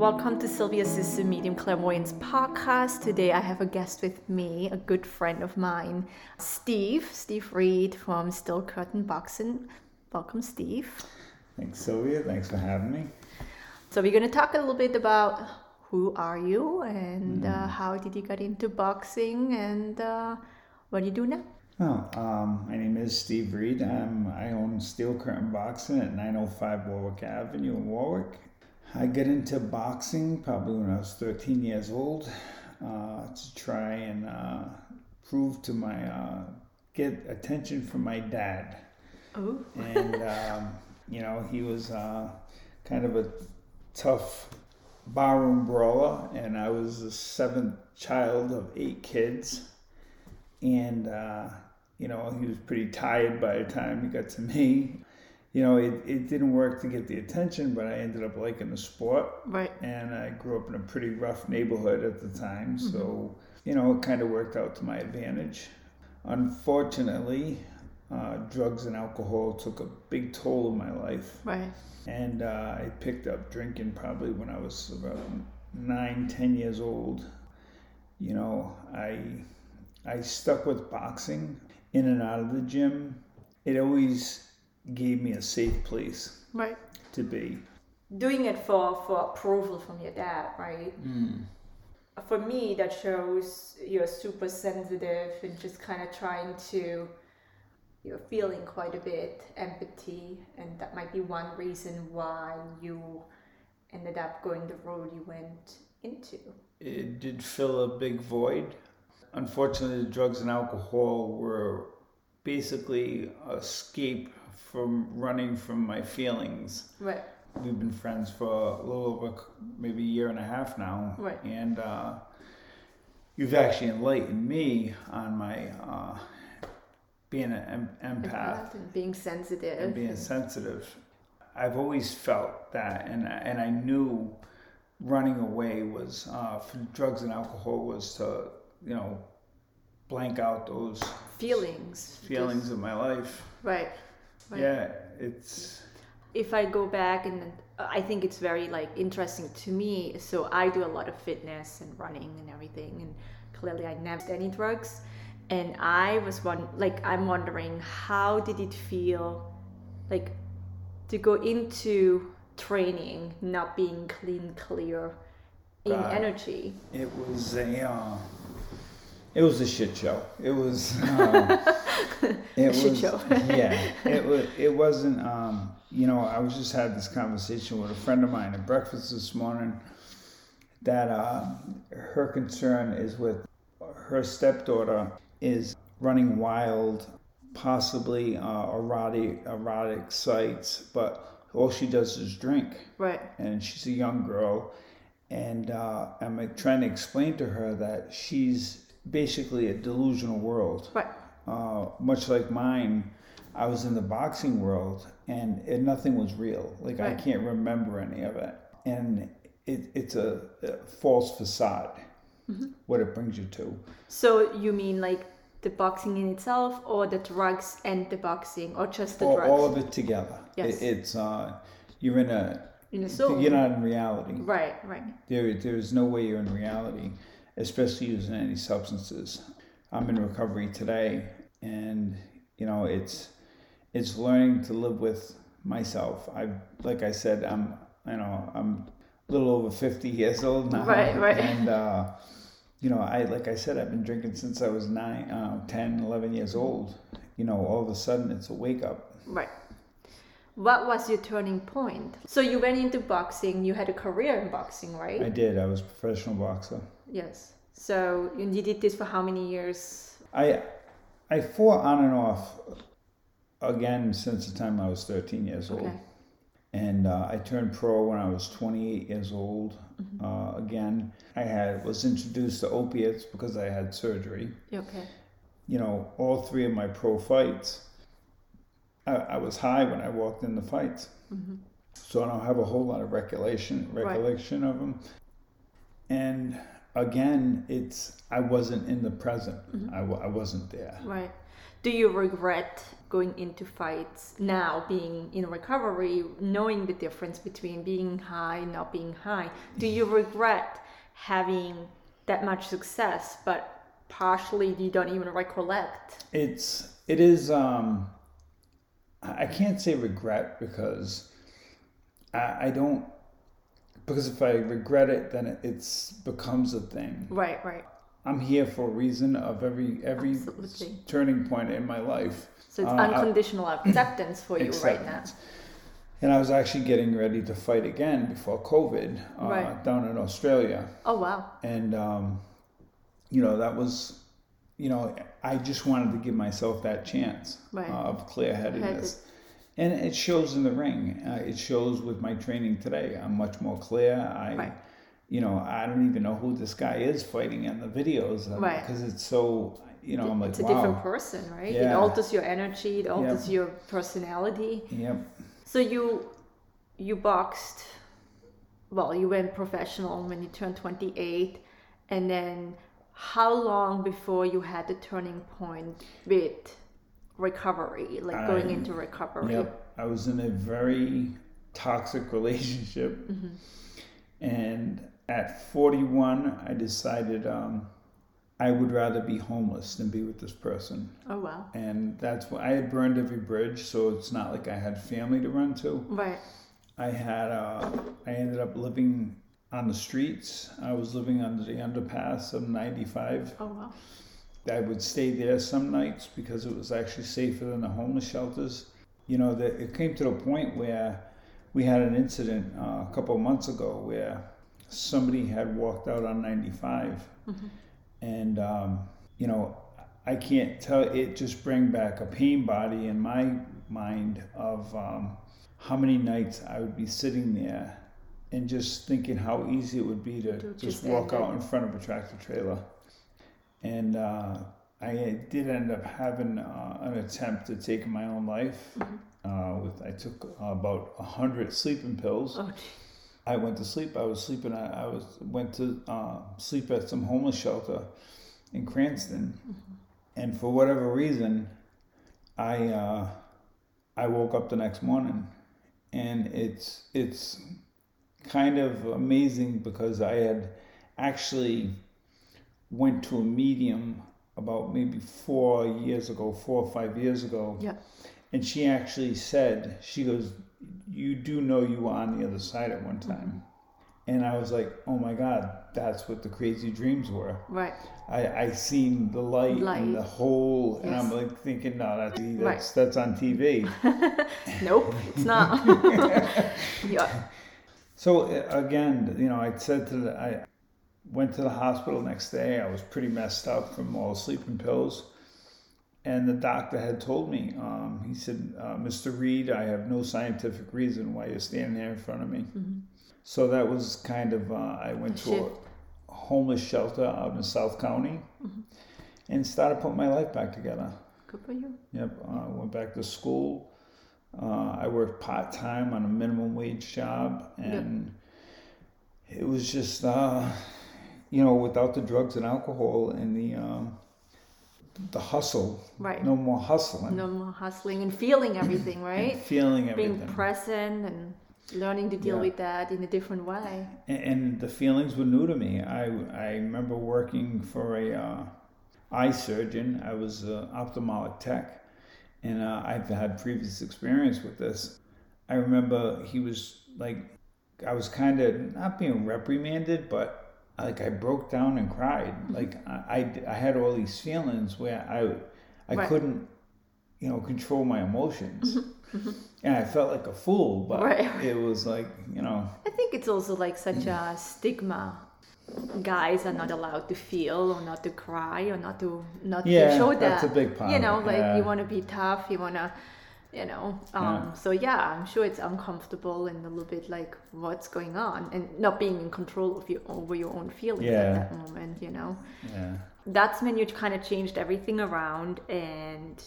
Welcome to Sylvia's Sister Medium Clairvoyance podcast. Today I have a guest with me, a good friend of mine, Steve, Steve Reed from Steel Curtain Boxing. Welcome, Steve. Thanks, Sylvia. Thanks for having me. So we're going to talk a little bit about who are you and uh, how did you get into boxing and uh, what do you do now? Oh, um, my name is Steve Reed. I'm, I own Steel Curtain Boxing at 905 Warwick Avenue in Warwick. I got into boxing probably when I was 13 years old uh, to try and uh, prove to my, uh, get attention from my dad. Oh. And, um, you know, he was uh, kind of a tough barroom brawler, and I was the seventh child of eight kids. And, uh, you know, he was pretty tired by the time he got to me. You know, it, it didn't work to get the attention, but I ended up liking the sport. Right. And I grew up in a pretty rough neighborhood at the time, so, you know, it kind of worked out to my advantage. Unfortunately, uh, drugs and alcohol took a big toll on my life Right. and uh, I picked up drinking probably when I was about nine, ten years old. You know, I I stuck with boxing in and out of the gym. It always gave me a safe place Right. to be. Doing it for, for approval from your dad, right? Mm. For me, that shows you're super sensitive and just kind of trying to, you're feeling quite a bit empathy, and that might be one reason why you ended up going the road you went into. It did fill a big void. Unfortunately, the drugs and alcohol were basically a escape from running from my feelings. Right. We've been friends for a little over maybe a year and a half now. Right. And uh, you've actually enlightened me on my uh, being an em- empath And being sensitive. and being sensitive. I've always felt that, and and I knew running away was uh, for drugs and alcohol was to you know blank out those feelings. feelings Just- of my life. right. Right. Yeah, it's if I go back and uh, I think it's very like interesting to me. So I do a lot of fitness and running and everything, and clearly I never did any drugs. And I was one like I'm wondering how did it feel, like, to go into training not being clean, clear in God. energy. it was a uh, it was a shit show. It was um, it shit was show. yeah. It was it wasn't um, you know I was just had this conversation with a friend of mine at breakfast this morning that uh, her concern is with her stepdaughter is running wild, possibly uh, erotic erotic sites, but all she does is drink Right. and she's a young girl and uh, i'm trying to explain to her that she's basically a delusional world Right. uh, much like mine i was in the boxing world and nothing was real like i can't remember any of it and it, it's a, a false facade Mm-hmm. what it brings you to So you mean like the boxing in itself, or the drugs and the boxing, or just the all, drugs? all of it together Yes. it, it's uh, you're in a in the soul. you're not in reality Right. Right. There, there's no way you're in reality, especially using any substances. I'm in recovery today, and you know it's it's learning to live with myself. I, like I said, I'm you know I'm a little over 50 years old now, Right, right. and uh, you know I like I said I've been drinking since I was nine, uh, 10, 11 years old. You know, all of a sudden it's a wake up. Right. What was your turning point? So you went into boxing. You had a career in boxing, right? I did. I was a professional boxer. Yes. So you did this for how many years? I I fought on and off again since the time I was 13 years old. Okay. And uh, I turned pro when I was 28 years old. Uh, again, I had was introduced to opiates because I had surgery. Okay. You know, all three of my pro fights, I, I was high when I walked in the fights, so I don't have a whole lot of recollection recollection of them. And again, it's I wasn't in the present. I, wa- I wasn't there. Right. Do you regret going into fights now, being in recovery, knowing the difference between being high and not being high? Do you regret having that much success, but partially you don't even recollect? It's it is. Um, I can't say regret because I, I don't because if I regret it, then it it's becomes a thing. Right, right. I'm here for a reason of every every Absolutely. turning point in my life. So it's Uh, I- unconditional acceptance for you right now. And I was actually getting ready to fight again before COVID uh, Right. down in Australia, Oh wow. and um, you know that was, you know, I just wanted to give myself that chance Right. uh, of clear-headedness. Headed. And it shows in the ring. Uh, it shows with my training today. I'm much more clear. I, Right. you know, I don't even know who this guy is fighting in the videos Right. because it's so, you know, I'm like, it's a wow. different person, right? It alters your energy, it alters your personality. Yep. So you you boxed well, you went professional when you turned 28 and then how long before you had the turning point with recovery, like going I- into recovery? Yep. I was in a very toxic relationship. Mm-hmm. And at 41, I decided um, I would rather be homeless than be with this person. Oh wow. And that's what I had burned every bridge, so it's not like I had family to run to. Right. I had, uh, I ended up living on the streets. I was living under the underpass of 95. Oh wow. I would stay there some nights because it was actually safer than the homeless shelters. You know, that it came to the point where we had an incident uh, a couple of months ago where somebody had walked out on 95, and um, you know, I can't tell. It just bring back a pain body in my mind of um, how many nights I would be sitting there and just thinking how easy it would be to To just walk out in front of a tractor trailer and uh, I did end up having uh, an attempt to take my own life. Uh, with I took about a hundred sleeping pills. Oh. I went to sleep. I was sleeping. I, I was went to uh, sleep at some homeless shelter in Cranston, and for whatever reason, I uh, I woke up the next morning, and it's it's kind of amazing because I had actually went to a medium about maybe four years ago, four or five years ago, Yeah. and she actually said, she goes, You do know you were on the other side at one time. And I was like, Oh my God, that's what the crazy dreams were. Right. I, I seen the light, Light. and the whole, and I'm like thinking, No, that's, that's, Right. that's on TV. Nope, it's not. yeah. So uh, again, you know, I said to the, I went to the hospital next day. I was pretty messed up from all the sleeping pills, and the doctor had told me, um, he said, uh, "Mr. Reed, I have no scientific reason why you're standing here in front of me." So that was kind of uh, I went to a homeless shelter out in South County, and started putting my life back together. Good for you. Yep, uh, went back to school. Uh, I worked part time on a minimum wage job, and it was just, uh, you know, without the drugs and alcohol and the um, the hustle, Right. no more hustling, No more hustling and feeling everything, right? feeling everything, Being present and learning to deal Yeah. with that in a different way. and, and the feelings were new to me. I I remember working for a uh, eye surgeon. I was an ophthalmic tech, and uh, I've had previous experience with this. I remember he was like, I was kind of not being reprimanded, but like I broke down and cried. Mm-hmm. Like I, I, I had all these feelings where I, I Right. couldn't, you know, control my emotions, mm-hmm. Mm-hmm. and I felt like a fool. But Right. it was like, you know, I think it's also like such a stigma. Guys are not allowed to feel or not to cry or not to not Yeah, to show that. that's a big part You know, like yeah. you want to be tough, you want to, you know. Um, Yeah. So yeah, I'm sure it's uncomfortable and a little bit like what's going on and not being in control of your over your own feelings Yeah. at that moment. You know. yeah. that's when you kind of changed everything around and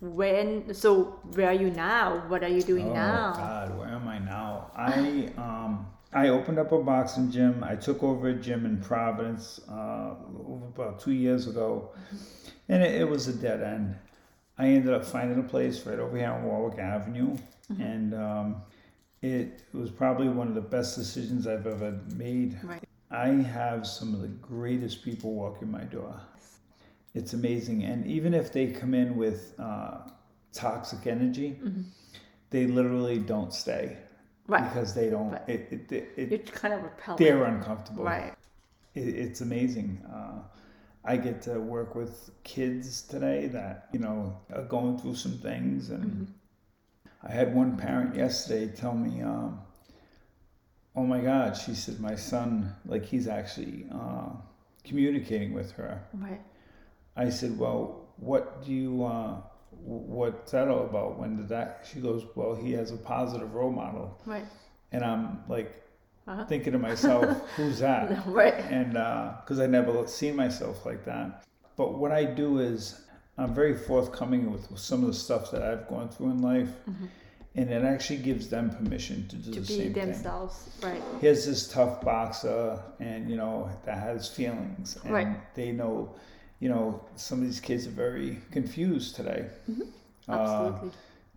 when so where are you now what are you doing oh now God, where am I now? I um I opened up a boxing gym. I took over a gym in Providence uh, about two years ago, and it, it was a dead end. I ended up finding a place right over here on Warwick Avenue, Mm-hmm. and um, it was probably one of the best decisions I've ever made. Right. I have some of the greatest people walking my door. It's amazing, and even if they come in with uh, toxic energy, they literally don't stay Mm-hmm. Right. because they don't. Right. It, it, it, it, You're kind of repellent. they're uncomfortable. Right. It, it's amazing. Uh, I get to work with kids today that you know are going through some things, and I had one parent yesterday tell me, um, "Oh my God," she said, "My son, like he's actually uh, communicating with her." Right. I said, "Well, what do you? Uh, what's that all about? When did that?" She goes, "Well, he has a positive role model," Right. and I'm like Uh-huh. thinking to myself, "Who's that?" Right. and because I never seen myself like that. But what I do is I'm very forthcoming with some of the stuff that I've gone through in life, and it actually gives them permission to do Mm-hmm. To the be same thing. themselves. Right. Here's this tough boxer, and you know that has feelings, and Right. they know, you know, some of these kids are very confused today. Uh, Absolutely.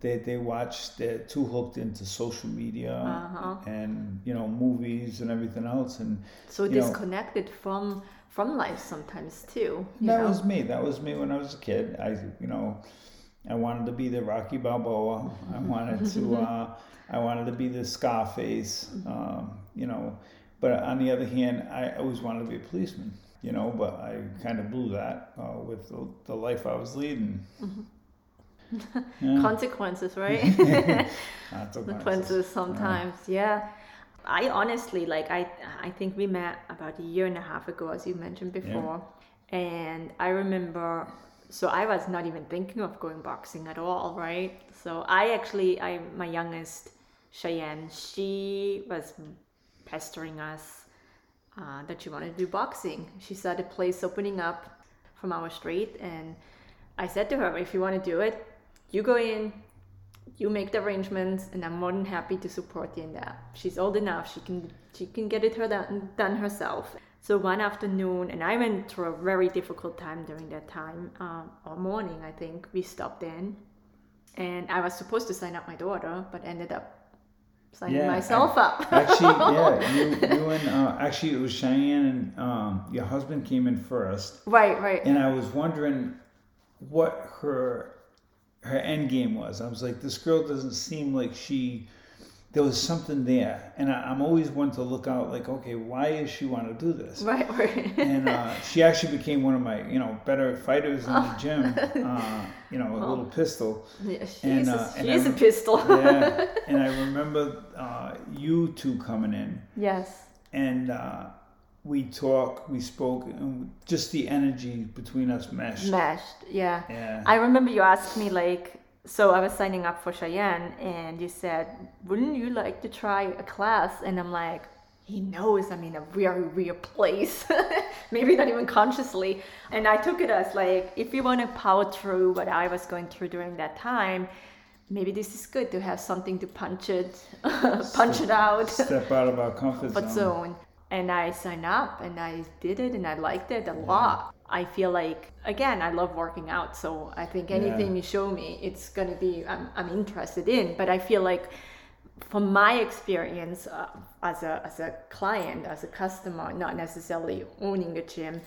They they watch they're too hooked into social media Uh-huh. and you know movies and everything else and so you know- disconnected from from life sometimes too. That know? was me. That was me when I was a kid. I, you know, I wanted to be the Rocky Balboa. I wanted to, uh, I wanted to be the Scarface. Um, you know, but on the other hand, I always wanted to be a policeman. You know, but I kind of blew that uh, with the, the life I was leading. Yeah, consequences, right? consequences. consequences sometimes yeah. i honestly like i i think we met about a year and a half ago as you mentioned before. Yeah. and i remember so i was not even thinking of going boxing at all right? So i actually i my youngest cheyenne she was pestering us uh, that she wanted to do boxing. She saw the place opening up from our street. And i said to her if you want to do it you go in you make the arrangements and i'm more than happy to support you in that. She's old enough. She can she can get it her done, done herself. So one afternoon and i went through a very difficult time during that time um, or morning i think we stopped in. And i was supposed to sign up my daughter but ended up signing Yeah, myself up. actually, yeah, you, you and uh, actually it was Cheyenne and um, your husband came in first, right right. And I was wondering what her her end game was. I was like, this girl doesn't seem like she. There was something there, and I, I'm always one to look out. Like, okay, why is she want to do this? right right And uh, she actually became one of my, you know, better fighters in the gym. Uh, you know, a little pistol. yeah, she's, and, a, uh, and she's I a pistol Yeah, and I remember uh, you two coming in yes and uh, we talk, we spoke, and just the energy between us meshed. meshed yeah Yeah. I remember you asked me like, so I was signing up for Cheyenne, and you said, "Wouldn't you like to try a class?" And I'm like, he knows I'm in a very weird place, maybe not even consciously. And I took it as like, if you want to power through what I was going through during that time, maybe this is good to have something to punch it, punch it out Step out of our comfort comfort zone. zone. And I signed up and I did it and I liked it a lot. I feel like, again, I love working out. So I think anything you show me, it's going to be, I'm, I'm interested in. But I feel like, from my experience uh, as, a, as a client, as a customer, not necessarily owning a gym,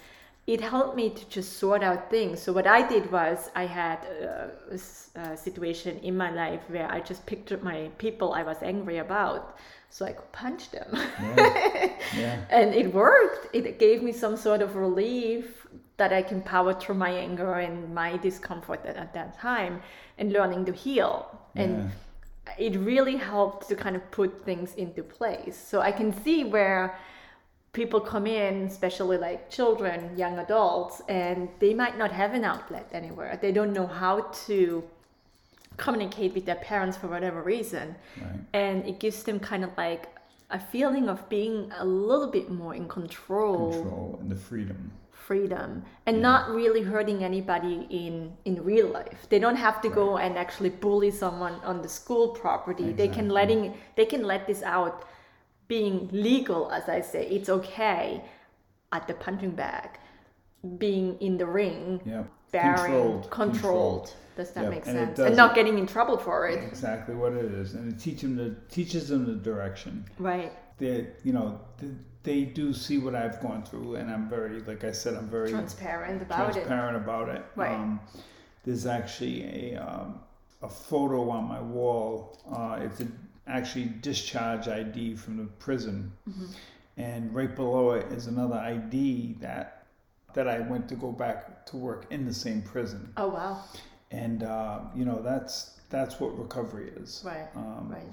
it helped me to just sort out things. So what I did was I had a situation in my life where I just pictured my people I was angry about, so I could punch them, Yeah. yeah. and it worked. It gave me some sort of relief that I can power through my anger and my discomfort at, at that time, and learning to heal. And it really helped to kind of put things into place. So I can see where people come in, especially like children, young adults, and they might not have an outlet anywhere. They don't know how to communicate with their parents for whatever reason. Right. And it gives them kind of like a feeling of being a little bit more in control, Control and the freedom. freedom, and not really hurting anybody in in real life. They don't have to go and actually bully someone on the school property. They can letting they can let this out being legal as I say. It's okay at the punching bag, being in the ring. Yeah. bearing, Controlled, controlled. Does that Yep, make and sense? And doesn't- getting in trouble for it. exactly what it is, and it teach them the teaches them the direction. Right. They, you know, they, they do see what I've gone through, and I'm very, like I said, I'm very Transparent about it. transparent about it. Right. Um, there's actually a um, a photo on my wall. Uh, it's a, actually discharge ID from the prison, Mm-hmm. and right below it is another ID that that I went to go back to work in the same prison. Oh wow. And uh, you know that's that's what recovery is. Right. Um, Right.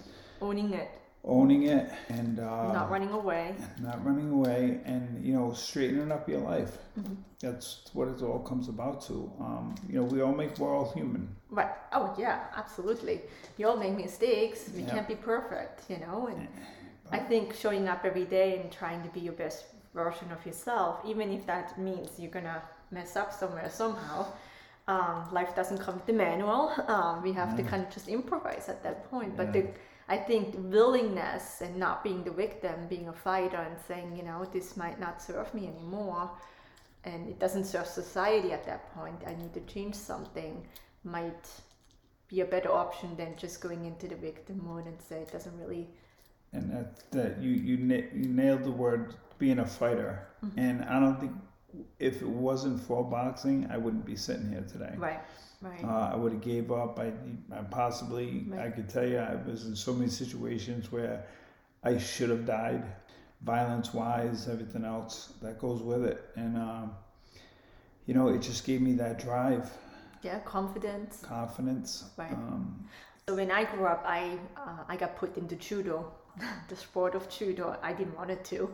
Owning it, Owning it and uh, not running away. not running away, and you know straightening up your life. Mm-hmm. That's what it all comes about to. Um, you know, we all make we're all human. Right. Oh yeah, absolutely. You all make mistakes. We Yeah. can't be perfect, you know. And I think showing up every day and trying to be your best version of yourself, even if that means you're gonna mess up somewhere somehow. Um, life doesn't come with the manual. Um, we have to kind of just improvise at that point. But Yeah. the, I think willingness and not being the victim, being a fighter, and saying, you know, this might not serve me anymore, and it doesn't serve society at that point. I need to change something. Might be a better option than just going into the victim mode and say it doesn't really and that that you you na- you nailed the word being a fighter. Mm-hmm. And I don't think if it wasn't for boxing, I wouldn't be sitting here today. right, right. Uh, I would have gave up. I, I possibly, I could tell you, I was in so many situations where I should have died, violence wise, everything else that goes with it. And, um, you know, it just gave me that drive, yeah, confidence. confidence. Right. Um, So when I grew up, I uh, I got put into judo, the sport of judo. I didn't want it to,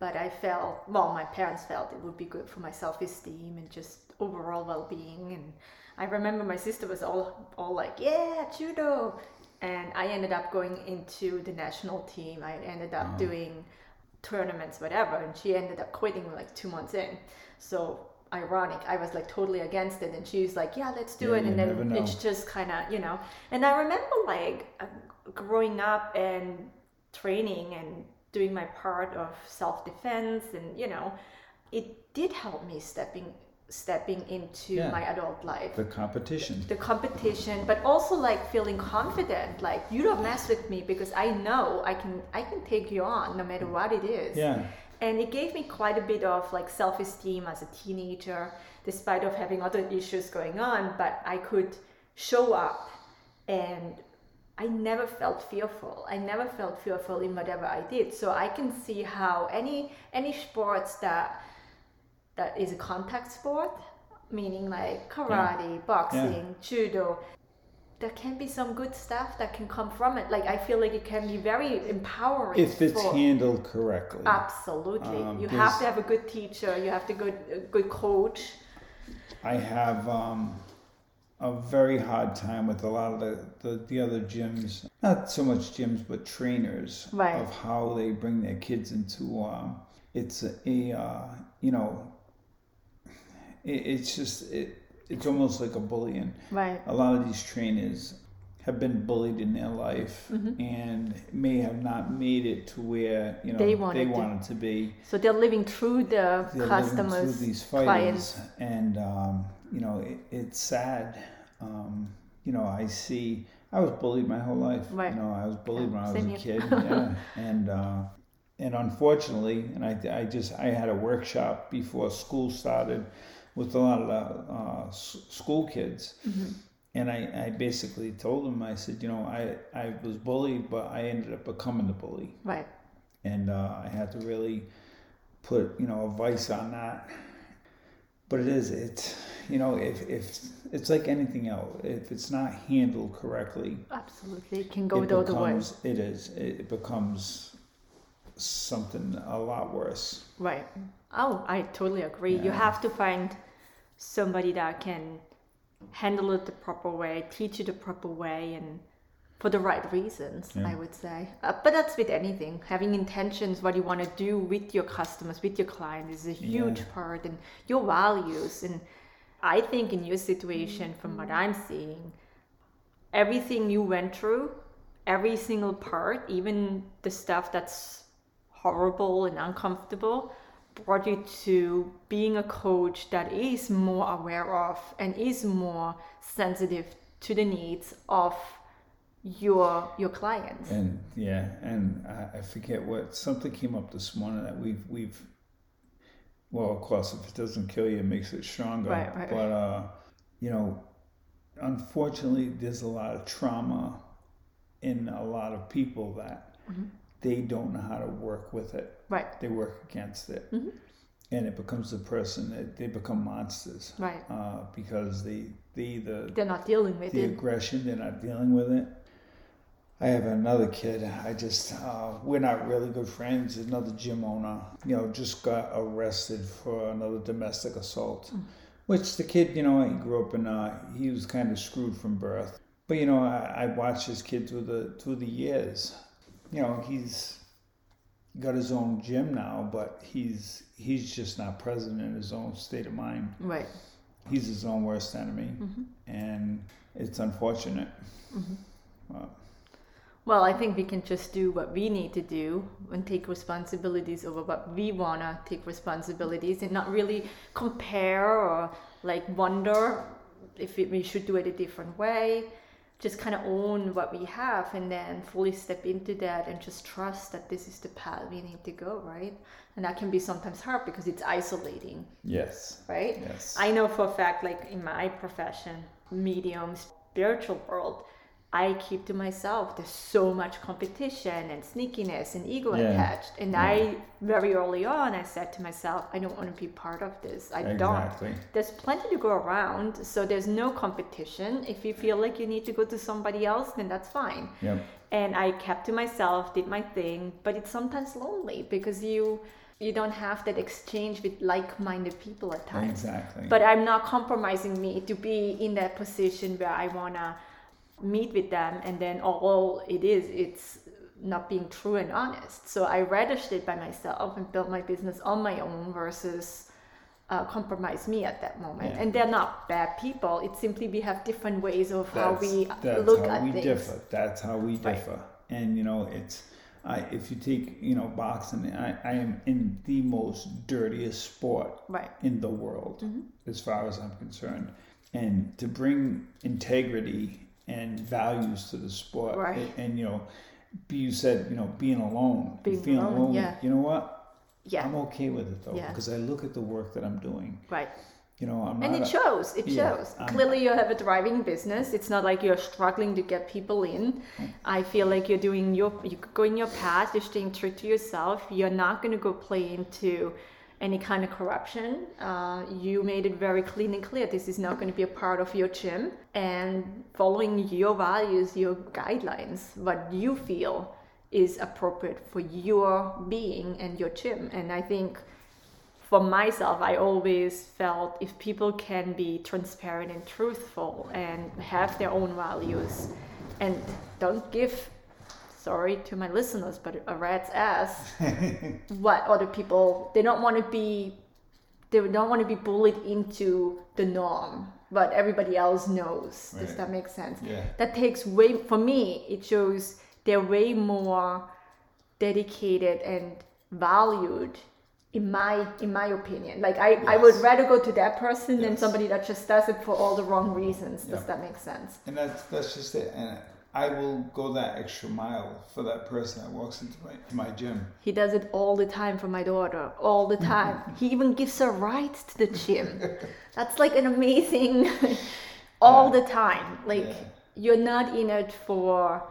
but I felt well. My parents felt it would be good for my self-esteem and just overall well-being. And I remember my sister was all all like, "Yeah, judo," and I ended up going into the national team. I ended up doing tournaments, whatever, and she ended up quitting like two months in. So ironic. I was like totally against it, and she was like, "Yeah, let's do Yeah, it." And then it's just kind of you know. And I remember like uh, growing up and training and doing my part of self-defense, and you know, it did help me stepping stepping into Yeah. my adult life the competition. the competition but also like feeling confident like you don't mess with me because i know i can i can take you on no matter what it is Yeah. and it gave me quite a bit of like self-esteem as a teenager despite of having other issues going on but i could show up and i never felt fearful i never felt fearful in whatever i did so i can see how any any sports that that is a contact sport meaning like karate boxing judo there can be some good stuff that can come from it like i feel like it can be very empowering If it's for- handled correctly. Absolutely. Um, you have to have a good teacher. You have to good good coach. I have um, a very hard time with a lot of the, the, the other gyms, not so much gyms, but trainers Right. of how they bring their kids into. Um, it's a, a uh, you know, it, it's just it, it's almost like a bullying. Right. A lot of these trainers have been bullied in their life Mm-hmm. and may have not made it to where you know They wanted to. wanted to be So they're living through the they're customers, through these fighters, clients. and um, you know it, it's sad. Um, you know, I see. I was bullied my whole life. Right. You know, I was bullied Yeah, when I was a kid. yeah, and uh, and unfortunately, and I, I just I had a workshop before school started with a lot of the uh, s- school kids. Mm-hmm. And I, I basically told them, I said, you know, I, I was bullied, but I ended up becoming the bully Right. and uh, I had to really put you know a vice on that. But it is it's you know if if it's like anything else, if it's not handled correctly, Absolutely. It can go it the other way. becomes it is it becomes something a lot worse. Right. Oh, I totally agree. You have to find somebody that can handle it the proper way, teach you the proper way, and for the right reasons, Yeah. I would say. Uh, but that's with anything. Having intentions, what you want to do with your customers, with your client, is a huge Yeah. part, and your values. And I think in your situation, from what I'm seeing, everything you went through, every single part, even the stuff that's horrible and uncomfortable, brought you to being a coach that is more aware of and is more sensitive to the needs of your your clients And yeah, and I, I forget what something came up this morning that we've we've. Well, of course, if it doesn't kill you, it makes it stronger. Right, right, But uh, you know, unfortunately, there's a lot of trauma in a lot of people that Mm-hmm. they don't know how to work with it. right They work against it, Mm-hmm. and it becomes the person that they become monsters. right Uh, because they they either they're not dealing with the it aggression, they're not dealing with it. I have another kid. I just uh, we're not really good friends. Another gym owner, you know, just got arrested for another domestic assault. Which the kid, you know, he grew up in. Uh, he was kind of screwed from birth. But you know, I, I watched this kid through the through the years. You know, he's got his own gym now, but he's he's just not present in his own state of mind. right He's his own worst enemy, and it's unfortunate. Uh, Well, I think we can just do what we need to do and take responsibilities over what we want to take responsibilities and not really compare or like wonder if it, we should do it a different way. Just kind of own what we have and then fully step into that and just trust that this is the path we need to go, right? And that can be sometimes hard because it's isolating, yes. right? Yes. I know for a fact, like in my profession, medium, spiritual world, I keep to myself. There's so much competition and sneakiness and ego Yeah. attached. And Yeah. I, very early on, I said to myself, I don't want to be part of this. I Exactly. don't. There's plenty to go around, so there's no competition. If you feel like you need to go to somebody else, then that's fine. Yep. And I kept to myself, did my thing, but it's sometimes lonely because you you don't have that exchange with like-minded people at times Exactly. but i'm not compromising me to be in that position where i want to meet with them and then all it is it's not being true and honest so i registered it by myself and built my business on my own versus uh, compromise me at that moment Yeah. and they're not bad people it's simply we have different ways of how that's, we that's look how at we things differ. That's how we Right. differ. And you know, it's I if you take you know boxing, I, I am in the most dirtiest sport right in the world Mm-hmm. as far as I'm concerned. And to bring integrity and values to the sport, Right. and, and, you know, you said you know being alone, Being feeling alone, lonely. yeah. You know what? yeah I'm okay with it though Yeah. because I look at the work that I'm doing. right You know, I'm and it a- shows it Yeah, shows I'm- clearly you have a thriving business it's not like you're struggling to get people in mm. i feel like you're doing your you're going your path you're staying true to yourself you're not going to go play into any kind of corruption uh, you made it very clean and clear. This is not going to be a part of your gym. And following your values your guidelines what you feel is appropriate for your being and your gym. And i think for myself, I always felt if people can be transparent and truthful and have their own values and don't give, sorry to my listeners, but a rat's ass what other people, they don't want to be, they don't want to be bullied into the norm, but everybody else knows. Does that make sense? Yeah. That takes way, for me, it shows they're way more dedicated and valued in my in my opinion like i i would rather go to that person than somebody that just does it for all the wrong reasons does Yeah. that make sense And that's that's just it. And I will go that extra mile for that person that walks into my my gym. he does it all the time for my daughter all the time he even gives her rides to the gym that's like an amazing all the time like Yeah. you're not in it for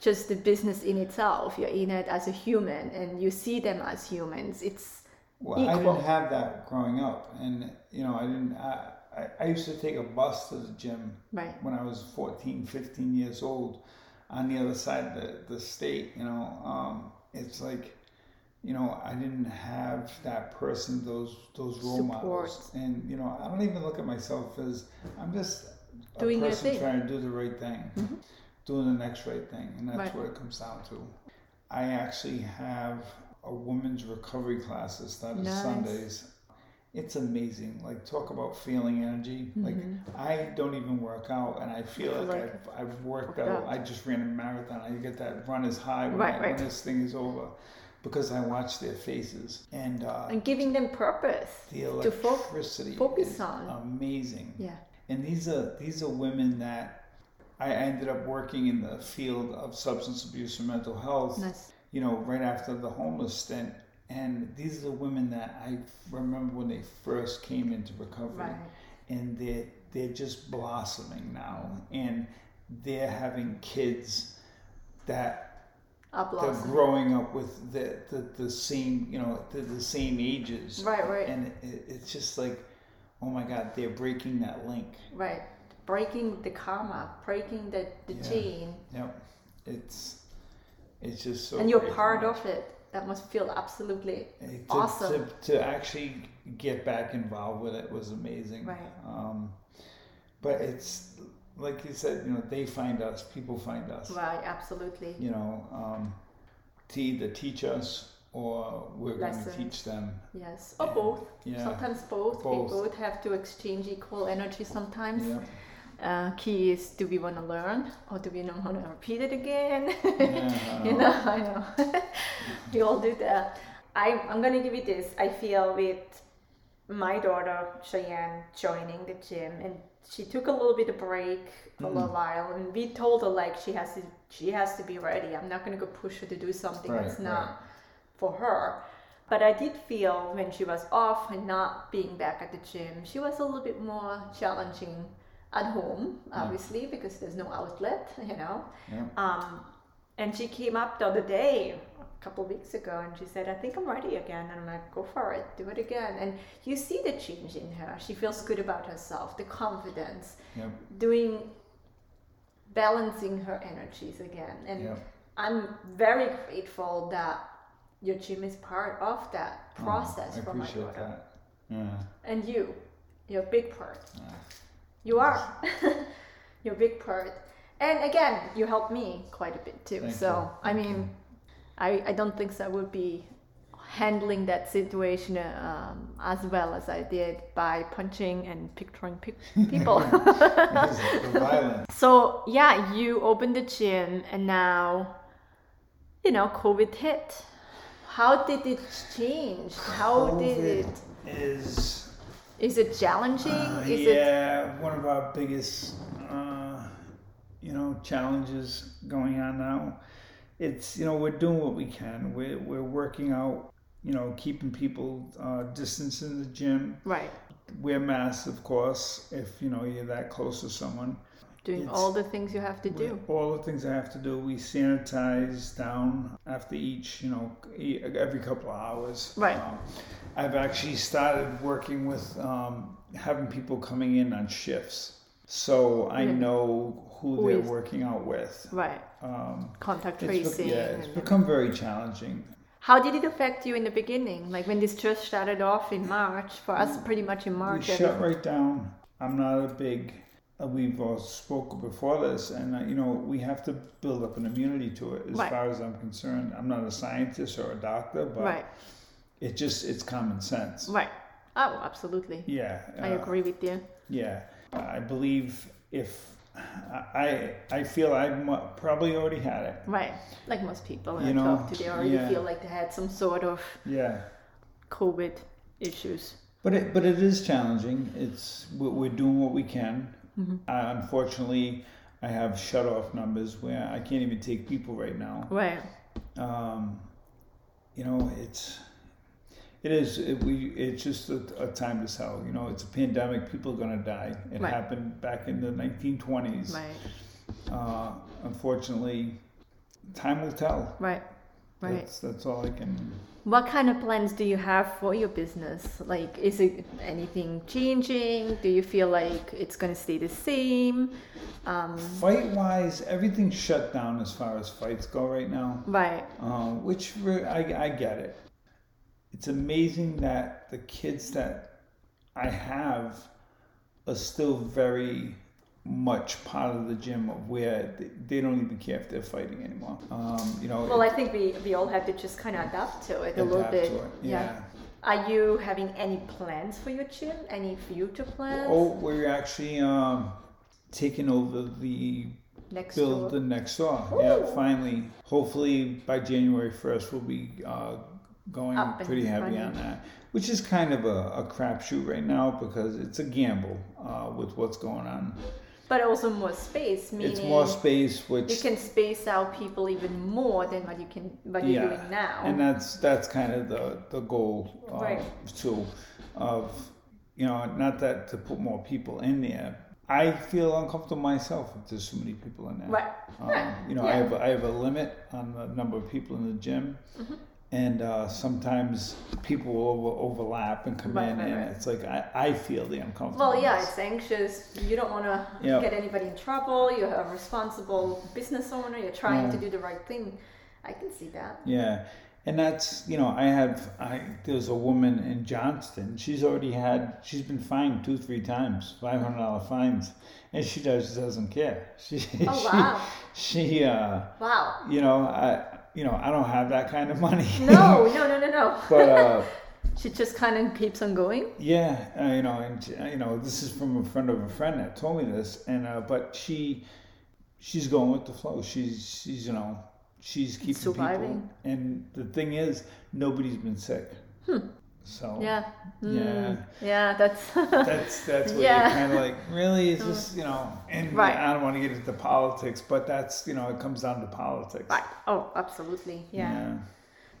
just the business in itself you're in it as a human and you see them as humans it's Well, I Equal. didn't have that growing up, and you know, I didn't. I, I, I used to take a bus to the gym right when I was 14, 15 years old, on the other side of the, the state. You know, um, it's like, you know, I didn't have that person, those those role models, and you know, I don't even look at myself as I'm just a Doing your person thing. Mm-hmm. trying to do the right thing, doing the next right thing, and that's Right. what it comes down to. I actually have a women's recovery class that started Nice. Sundays. It's amazing. Like talk about feeling energy. Like I don't even work out, and I feel Mm-hmm. like, I've, I've worked out. out. I just ran a marathon. I get that run is high when, Right, I, right. when this thing is over. because I watch their faces and uh, and giving them purpose the to fo- electricity focus is on. amazing. yeah And these are these are women that I ended up working in the field of substance abuse and mental health. nice You know, right after the homeless stint. And these are the women that I remember when they first came into recovery, right. And they're they're just blossoming now, and they're having kids that up they're growing up with the, the, the same you know the, the same ages. Right right. And it, it's just like oh my god they're breaking that link. Right. Breaking the karma breaking the, the Yeah. chain. Yep. It's it's just so and you're part of it that must feel absolutely to, awesome. to, to actually get back involved with it was amazing Right. um, but it's like you said you know they find us people find us right absolutely you know um, to either teach us or we're going to teach them yes or And- both yeah sometimes both. Both. we both have to exchange equal energy sometimes yeah uh, key is do we want to learn or do we know how to repeat it again? Yeah, you know. i know. We all do that. I, i'm gonna give you this. I feel with my daughter cheyenne joining the gym and she took a little bit of break for a little while and we told her like she has to she has to be ready. I'm not gonna go push her to do something Right, that's not right. for her. But i did feel when she was off and not being back at the gym she was a little bit more challenging at home obviously because there's no outlet you know yeah. um, and she came up the other day, a couple weeks ago, and she said, I think I'm ready again. And I'm like, go for it, do it again. And you see the change in her. She feels good about herself, the confidence, Yep. doing, balancing her energies again. And. I'm very grateful that your gym is part of that Oh, process I for my daughter. that. Yeah. And you, you're a big part. yeah. You are. You're a big part. And again, you helped me quite a bit too. Thank so. I mean, I, I don't think I would be handling that situation um, as well as I did by punching and picturing pic- people. Because of the violence. so, yeah, you opened the gym and now, you know, COVID hit. How did it change? How did COVID it? Is Is it challenging? uh, Is it yeah one of our biggest uh, you know challenges going on now. It's you know we're doing what we can. We're we're working out. You know, keeping people uh, distance in the gym. right? Wear masks, of course, if you know you're that close to someone. Doing It's- all the things you have to do. All the things I have to do, we sanitize down after each, you know, every couple of hours. Right. Um, I've actually started working with um, having people coming in on shifts, so I know who, Who they're is- working out with. Right. Um, Contact tracing. yeah, it's become very challenging. How did it affect you in the beginning? Like when this just started off in March, for us pretty much in march We shut right down. I'm not a big. Uh, we've all spoken before this, and uh, you know we have to build up an immunity to it. As Right. far as I'm concerned, I'm not a scientist or a doctor, but Right, it just it's common sense. right. Oh, absolutely. Yeah, I uh, agree with you. Yeah, I believe if I I feel I probably already had it. Right. Like most people You I know, talk to, they already yeah. feel like they had some sort of Yeah, COVID issues. but it but it is challenging. It's we're doing what we can. Mm-hmm. Uh, unfortunately, I have shut off numbers where I can't even take people right now. Right. Um, you know, it's it is it, we it's just a, a time to sell. You know, it's a pandemic. People are gonna die. It Right. happened back in the 1920s. Right. Uh, unfortunately, time will tell. Right. Right. That's, that's all I can. What kind of plans do you have for your business? Like, is it anything changing? Do you feel like it's going to stay the same? Um, Fight wise, everything's shut down as far as fights go right now, right. um, which re- I, I get it. It's amazing that the kids that I have are still very much part of the gym of where they, they don't even care if they're fighting anymore. Um, you know, Well, I think we, we all have to just kind of adapt to it a little bit. it. Yeah. Are you having any plans for your gym? Any future plans? Oh, we're actually um, taking over the next build door. the next door. Yeah, finally. Hopefully by January first, we'll be uh, going Up pretty heavy on that, which is kind of a, a crapshoot right now because it's a gamble uh, with what's going on. But also more space, meaning It's more space, which you can space out people even more than what you can what you're doing now. and that's that's kind of the the goal uh, Right. too of you know not that to put more people in there i feel uncomfortable myself if there's so many people in there right. um, you know i have i have a limit on the number of people in the gym Mm-hmm. And uh, sometimes people will over, overlap and come Right, in right, and right. it's like I, I feel the uncomfortable Well, yeah, it's anxious. You don't want to Yeah. get anybody in trouble. You're a responsible business owner. You're trying to do the right thing. I can see that. Yeah, and that's you know I have I there's a woman in Johnston. She's already had she's been fined two three times, five hundred dollar fines, and she does doesn't care. She Oh, she, wow. she uh Wow. you know I you know I don't have that kind of money. No, no, no, no, no. but uh she just kind of keeps on going. yeah uh, you know and uh, you know this is from a friend of a friend that told me this and uh but she she's going with the flow. She's she's you know she's keeping Surviving. people and the thing is nobody's been sick. So Yeah. Yeah. Mm, Yeah, that's. that's that's what Yeah. you're kind of like really is this you know and Right. I don't want to get into politics but that's you know it comes down to politics right. Oh, absolutely. Yeah. yeah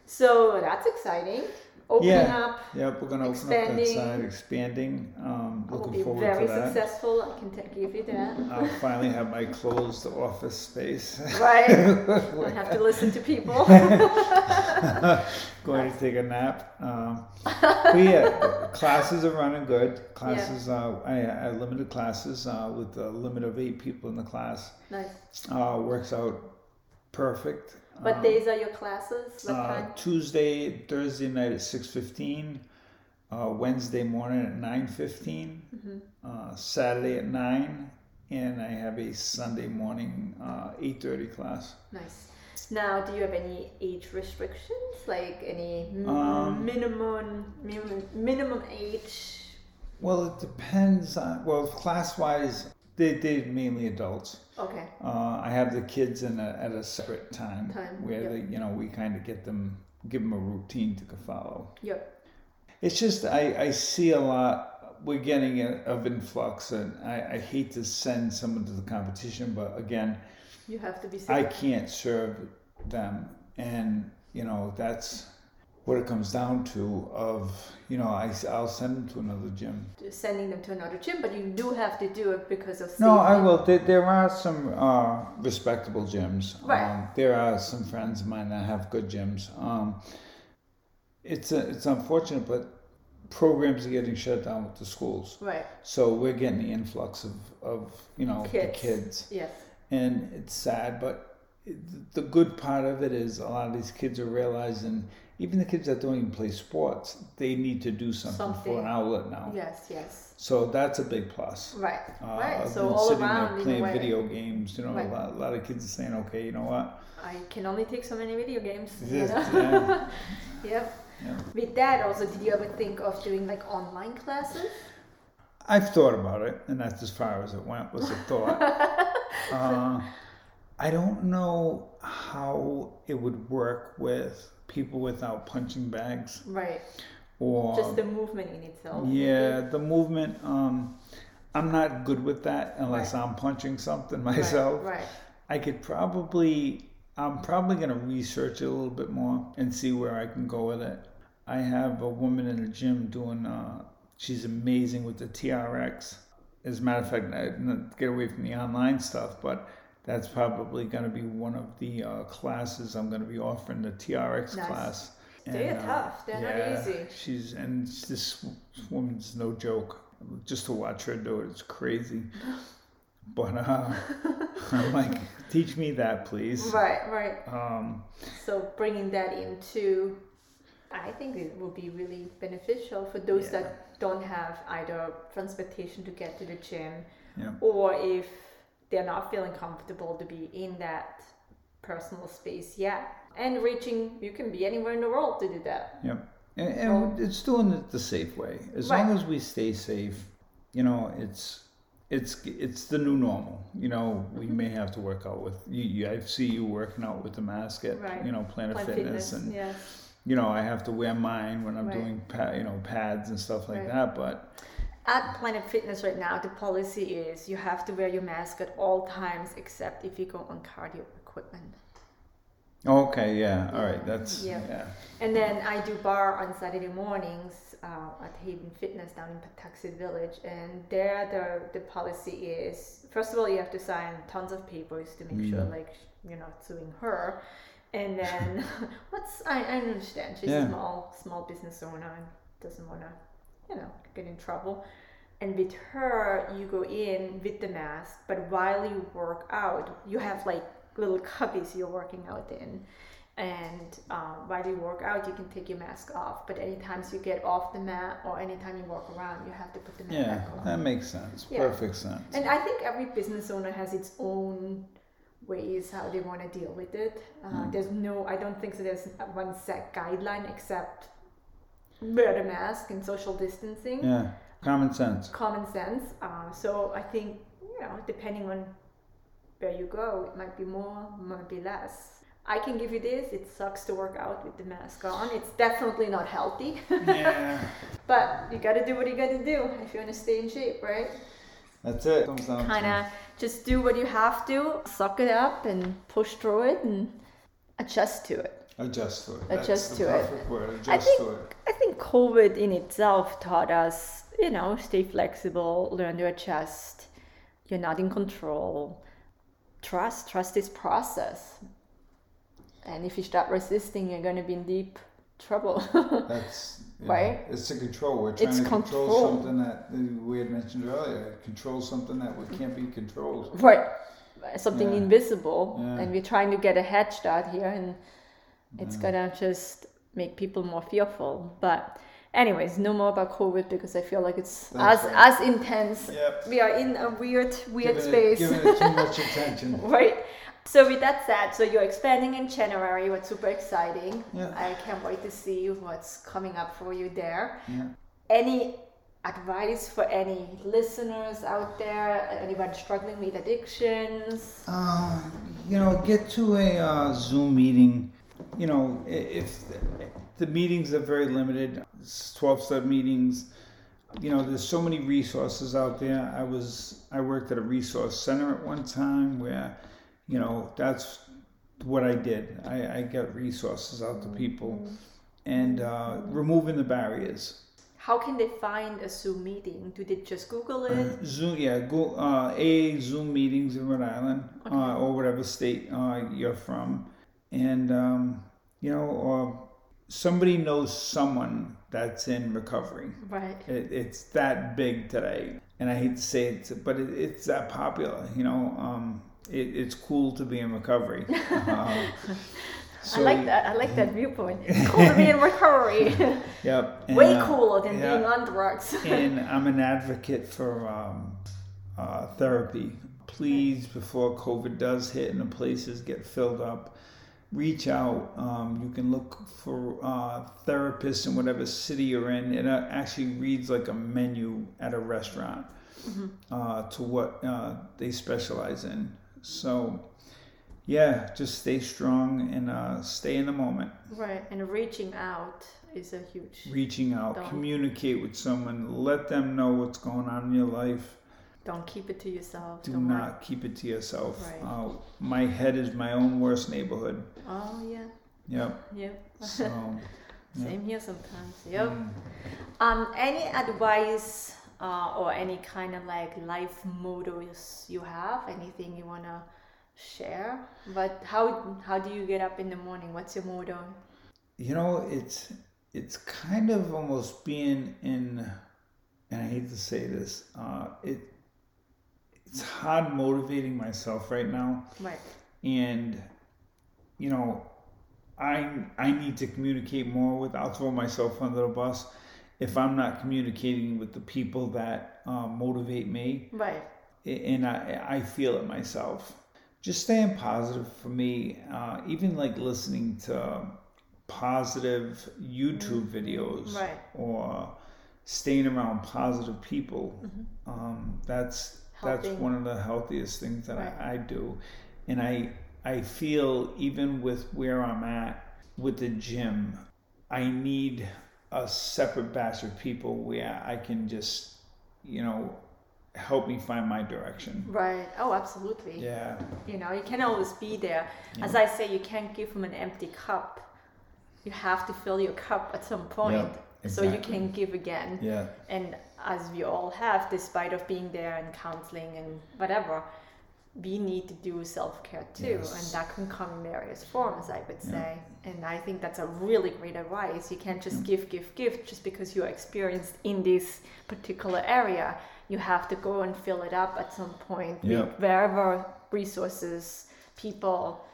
So that's exciting. Opening Yeah. up. yep we're gonna open up Expanding. that side expanding um looking be forward very to that successful. I can t- give you that. I'll finally have my closed office space Right. I have to listen to people. going to take a nap um, but yeah classes are running good classes uh, I, I limited classes uh, with a limit of eight people in the class nice. uh, works out perfect What Um, days are your classes? What Uh, time? Tuesday, Thursday night at six fifteen, uh, Wednesday morning at nine Mm-hmm. uh, Saturday at nine, and I have a Sunday morning uh, eight thirty class. Nice. Now, do you have any age restrictions? Like any m- Um, minimum, minimum minimum age? Well, it depends on well, class wise, they they mainly adults. Okay. Uh, I have the kids in a, at a separate time, Time, where yep. they, you know we kind of get them give them a routine to follow. Yep. It's just I, I see a lot. We're getting a, of influx, and I, I hate to send someone to the competition, but again, You have to be I can't serve them, and you know that's what it comes down to. Of you know, I i'll send them to another gym. sending them to another gym, but you do have to do it because of safety. No, I will. There, there are some uh, respectable gyms. Right. Um, there are some friends of mine that have good gyms. Um, it's a, it's unfortunate, but programs are getting shut down with the schools. Right. So we're getting the influx of, of you know Kids. the kids, Yes. and it's sad. But the good part of it is a lot of these kids are realizing, even the kids that don't even play sports, they need to do something, for an outlet now. Yes. Yes. So that's a big plus. Right. Uh, right. So all sitting around, there in playing video games. You know, Right. a, lot, a lot of kids are saying, "Okay, you know what? I can only take so many video games. This You know? yeah. yep. Yeah. With that, also, did you ever think of doing like online classes? I've thought about it, and that's as far as it went. Was a thought. uh, I don't know how it would work with people without punching bags Right. or Just the movement in itself. yeah, the movement. Um, I'm not good with that unless Right. I'm punching something myself. Right. right. I could probably, I'm probably going to research it a little bit more and see where I can go with it. I have a woman in the gym doing, uh, she's amazing with the TRX. As a matter of fact, I get away from the online stuff, but that's probably going to be one of the uh, classes I'm going to be offering the TRX Nice. class. They are uh, tough. They're not easy. She's and this woman's no joke. Just to watch her do it, it's crazy. But uh, I'm like, teach me that, please. Right. Right. Um, So bringing that into, I think it will be really beneficial for those Yeah. that don't have either transportation to get to the gym, Yeah. or if they're not feeling comfortable to be in that personal space yet. And reaching, you can be anywhere in the world to do that. Yep. And, and it's doing it the safe way. As Right. long as we stay safe, you know, it's it's it's the new normal. You know, we mm-hmm. may have to work out with you. you I see you working out with the mask at Right. you know Planet Planet Fitness, Fitness, and yeah. you know I have to wear mine when I'm Right. doing pa- you know pads and stuff like Right. that. But At Planet Fitness right now, the policy is you have to wear your mask at all times except if you go on cardio equipment. okay, yeah, all right, that's Yeah. yeah. And then I do bar on Saturday mornings uh, at Haven Fitness down in Pawtuxet Village, and there the the policy is first of all you have to sign tons of papers to make sure Mm. like you're not suing her, and then what's I, I understand she's Yeah. a small small business owner and doesn't want to you know get in trouble. And with her, you go in with the mask, but while you work out, you have like little cubbies you're working out in and um, while you work out you can take your mask off but anytime you get off the mat or anytime you walk around you have to put the mask Yeah, back on Yeah, that makes sense. Yeah. Perfect sense. and i think every business owner has its own ways how they want to deal with it uh, Mm. there's no i don't think so there's one set guideline except wear the mask and social distancing. Yeah, common sense. common sense. Uh, so i think you know depending on where you go it might be more might be less. I can give you this. It sucks to work out with the mask on. It's definitely not healthy. Yeah, but you gotta do what you gotta do if you want to stay in shape right? That's it. Kind of just do what you have to suck it up and push through it and adjust to it adjust to it. Adjust to it. Word. Adjust I think to it. I think COVID in itself taught us, you know, stay flexible, learn to adjust. You're not in control. Trust, trust this process. And if you start resisting, you're going to be in deep trouble. That's yeah, Right? It's to control. We're trying It's to control, control. something that we had mentioned earlier. Control something that we can't be controlled. right. Something Yeah. invisible. Yeah. And we're trying to get a head start here, and it's going to just make people more fearful. But, anyways, no more about COVID because I feel like it's That's as, right. as intense. Yep. We are in a weird, weird Giving space. It, giving it too much attention. Right. So with that said, so you're expanding in January, what's super exciting. Yeah. I can't wait to see what's coming up for you there. Yeah. Any advice for any listeners out there? Anyone struggling with addictions? Uh, you know, get to a uh, Zoom meeting. You know, if the meetings are very limited, twelve step meetings. You know, there's so many resources out there. I was I worked at a resource center at one time where, you know, that's what I did. I, I got resources out to people, and uh, removing the barriers. How can they find a Zoom meeting? Do they just Google it? Uh, Zoom, yeah, go uh, a Zoom meetings in Rhode Island uh, or whatever state uh, you're from, and um, you know, or somebody knows someone that's in recovery. Right. It, it's that big today, and I hate to say it, but it, it's that popular. You know, um, it, it's cool to be in recovery. Uh, I like that. I like that viewpoint. It's cool to be in recovery. Yep. and, Way uh, cooler than yeah. being on drugs. and I'm an advocate for um, uh, therapy. Please, before COVID does hit and the places get filled up, reach out. Um, you can look for uh, therapists in whatever city you're in. It uh, actually reads like a menu at a restaurant uh, to what uh, they specialize in. So, yeah, just stay strong and uh, stay in the moment. right. And reaching out is a huge. Reaching out, Don't- communicate with someone, let them know what's going on in your life. Don't keep it to yourself. Do Don't worry. keep it to yourself. Right. Uh, my head is my own worst neighborhood. Oh yeah. Yep. Yep. So, yeah. Same here sometimes. Yep. Mm. Um, any advice uh, or any kind of like life mottos you have? Anything you wanna share? But how how do you get up in the morning? What's your motto? you know, it's it's kind of almost being in, and I hate to say this, uh, it it's hard motivating myself right now. Right. and you know i i need to communicate more with i'll throw myself under the bus if i'm not communicating with the people that uh, motivate me Right. and i i feel it myself just staying positive for me uh, even like listening to positive youtube videos Right. or staying around positive people um, that's That's one of the healthiest things that Right. I, I do, and I I feel even with where I'm at with the gym, I need a separate batch of people where I can just you know help me find my direction. Right. Oh, absolutely. Yeah, You know, you can't always be there. As I say, you can't give from an empty cup. You have to fill your cup at some point, so you can give again. yeah, And as we all have, despite of being there and counseling and whatever, we need to do self care too, Yes. and that can come in various forms, I would Yeah. say. And I think that's a really great advice. You can't just give, give, give just because you're experienced in this particular area. You have to go and fill it up at some point Yeah. wherever resources, people,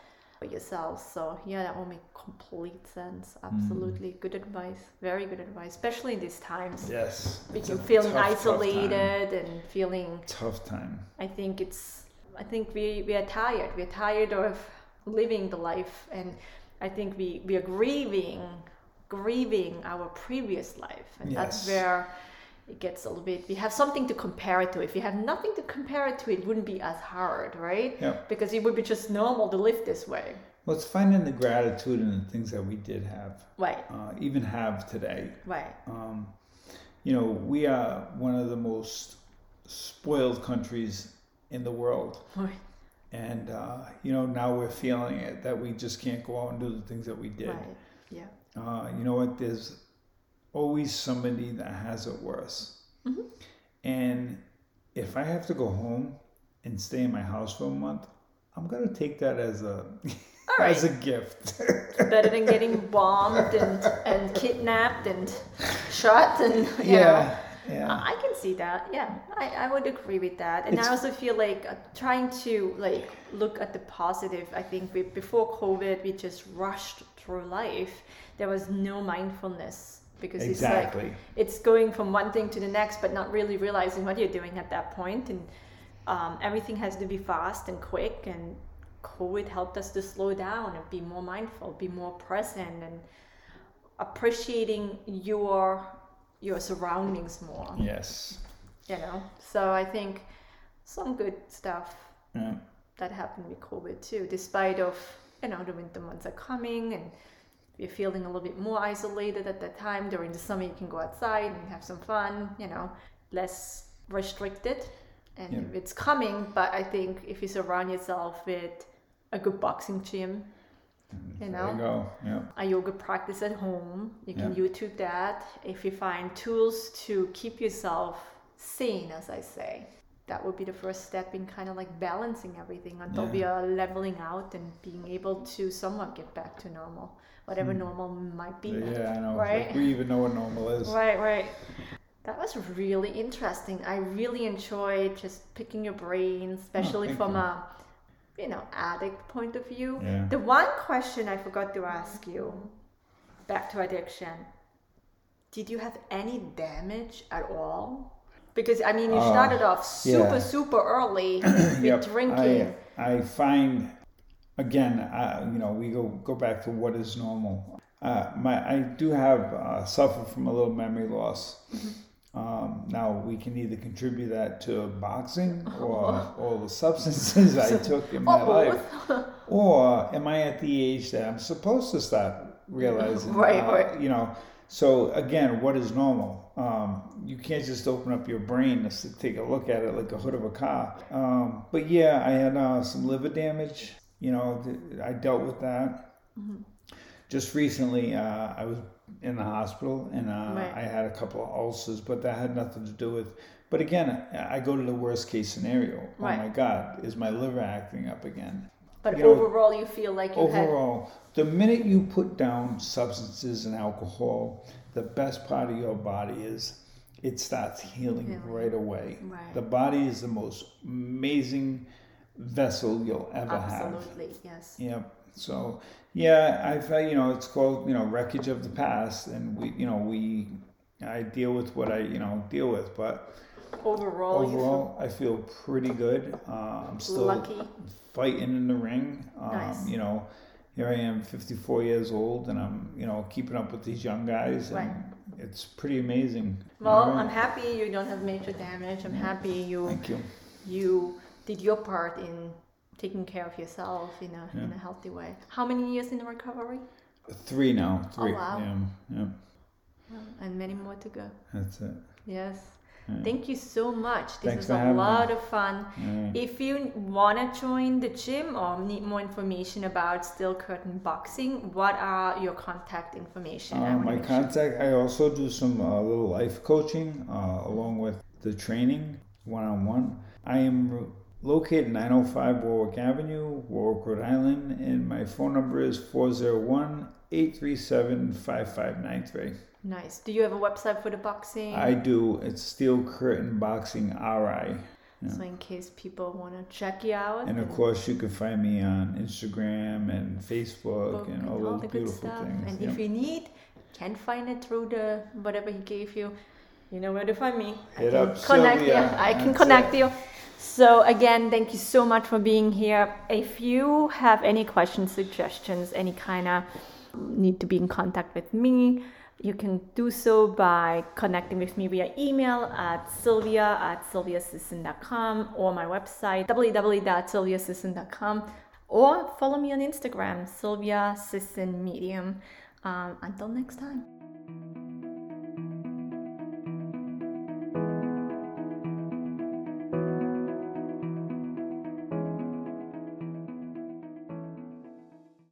or yourselves. So yeah, that will make complete sense. Mm. Absolutely, good advice. Very good advice, especially in these times yes. we It's can a feeling tough, tough isolated and feeling Tough time. i think it's i think we we are tired. We're tired of living the life. And i think we we are grieving grieving our previous life. And that's where it gets a little bit we have something to compare it to. If you have nothing to compare it to it wouldn't be as hard right? Yep. because it would be just normal to live this way. Well, it's finding the gratitude in the things that we did have, right. uh, even have today. right. Um, you know, we are one of the most spoiled countries in the world. right And, uh, you know, now we're feeling it that we just can't go out and do the things that we did. right yeah Uh, you know what? There's always somebody that has it worse. Mhm. And if I have to go home and stay in my house for a month, I'm going to take that as a. All As a gift. better than getting bombed and, and kidnapped and shot and you know yeah. I can see that. Yeah, I, I would agree with that. And It's- I also feel like uh, trying to like look at the positive. I think we, before COVID, we just rushed through life. There was no mindfulness because it's like Exactly. it's going from one thing to the next, but not really realizing what you're doing at that point. And um, everything has to be fast and quick. And COVID helped us to slow down and be more mindful, be more present, and appreciating your your surroundings more Yes. you know so i think some good stuff Yeah. that happened with covid too despite of you know the winter months are coming and you're feeling a little bit more isolated at that time during the summer you can go outside and have some fun you know less restricted and Yeah. it's coming but i think if you surround yourself with a good boxing gym Mm, you know There you go. Yeah. a yoga practice at home. You can Yeah. YouTube that. If you find tools to keep yourself sane, as I say, that would be the first step in kind of like balancing everything until we Yeah. are leveling out and being able to somewhat get back to normal, whatever hmm. normal might be. Yeah, I know. Right? Like, we even know what normal is. Right, right. That was really interesting. I really enjoyed just picking your brain, oh, especially thank from you. a you know addict point of view. Yeah. The one question I forgot to ask you, back to addiction. Did you have any damage at all? Because I mean, you Uh, started off super, yeah. super early with Yep, drinking. I, I find again, uh, you know, we go go back to what is normal. Uh, my I do have uh, suffer from a little memory loss. Um, now we can either contribute that to boxing or all the substances I took in my life, or am I at the age that I'm supposed to stop realizing? Right, uh, right. You know. So again, what is normal? Um, you can't just open up your brain to take a look at it like a hood of a car. Um, but yeah, I had uh, some liver damage. You know, th- I dealt with that. Mm-hmm. Just recently, uh, I was in the hospital and uh, Right. I had a couple of ulcers, but that had nothing to do with. But again, I go to the worst case scenario. Right. Oh my God, is my liver acting up again? But you know, overall, you feel like you had. Overall, the minute you put down substances and alcohol, the best part of your body is it starts healing Healing. right away. Right. The body is the most amazing vessel you'll ever have. Absolutely, yes. Yep. So yeah, I felt you know it's called you know wreckage of the past, and we you know we I deal with what I you know deal with, but Overall, overall I feel pretty good. Uh, I'm still lucky. fighting in the ring. Um, Nice. You know, here I am, 54 years old, and I'm you know keeping up with these young guys, and Right. it's pretty amazing. Well. I'm happy you don't have major damage. I'm happy you Thank you. you did your part in taking care of yourself in a Yeah. in a healthy way. How many years in recovery? Three now. Three. Oh, wow. Yeah, yeah. And many more to go. That's it. Yes. Yeah. Thank you so much. This Thanks was a having me. lot of fun. Yeah. If you want to join the gym or need more information about Steel Curtain Boxing, what are your contact information? Uh, my make sure- contact. I also do some uh, little life coaching uh, along with the training one on one. I am located 905 Warwick Avenue, Warwick, Rhode Island, and my phone number is 401 837 5593. Nice. Do you have a website for the boxing? I do. It's Steel Curtain Boxing RI. So in case people want to check you out, And of course, you can find me on Instagram and Facebook and and all all those beautiful stuff. things. And yeah. if you need, can find it through the whatever he gave you. You know where to find me. I can up connect Sylvia. you. I can That's connect it. you. So again, thank you so much for being here. If you have any questions, suggestions, any kind of need to be in contact with me, you can do so by connecting with me via email at sylvia at sylviasisson.com or my website www.sylviasisson.com or follow me on Instagram, Sylvia Sisson Medium. Um, until next time.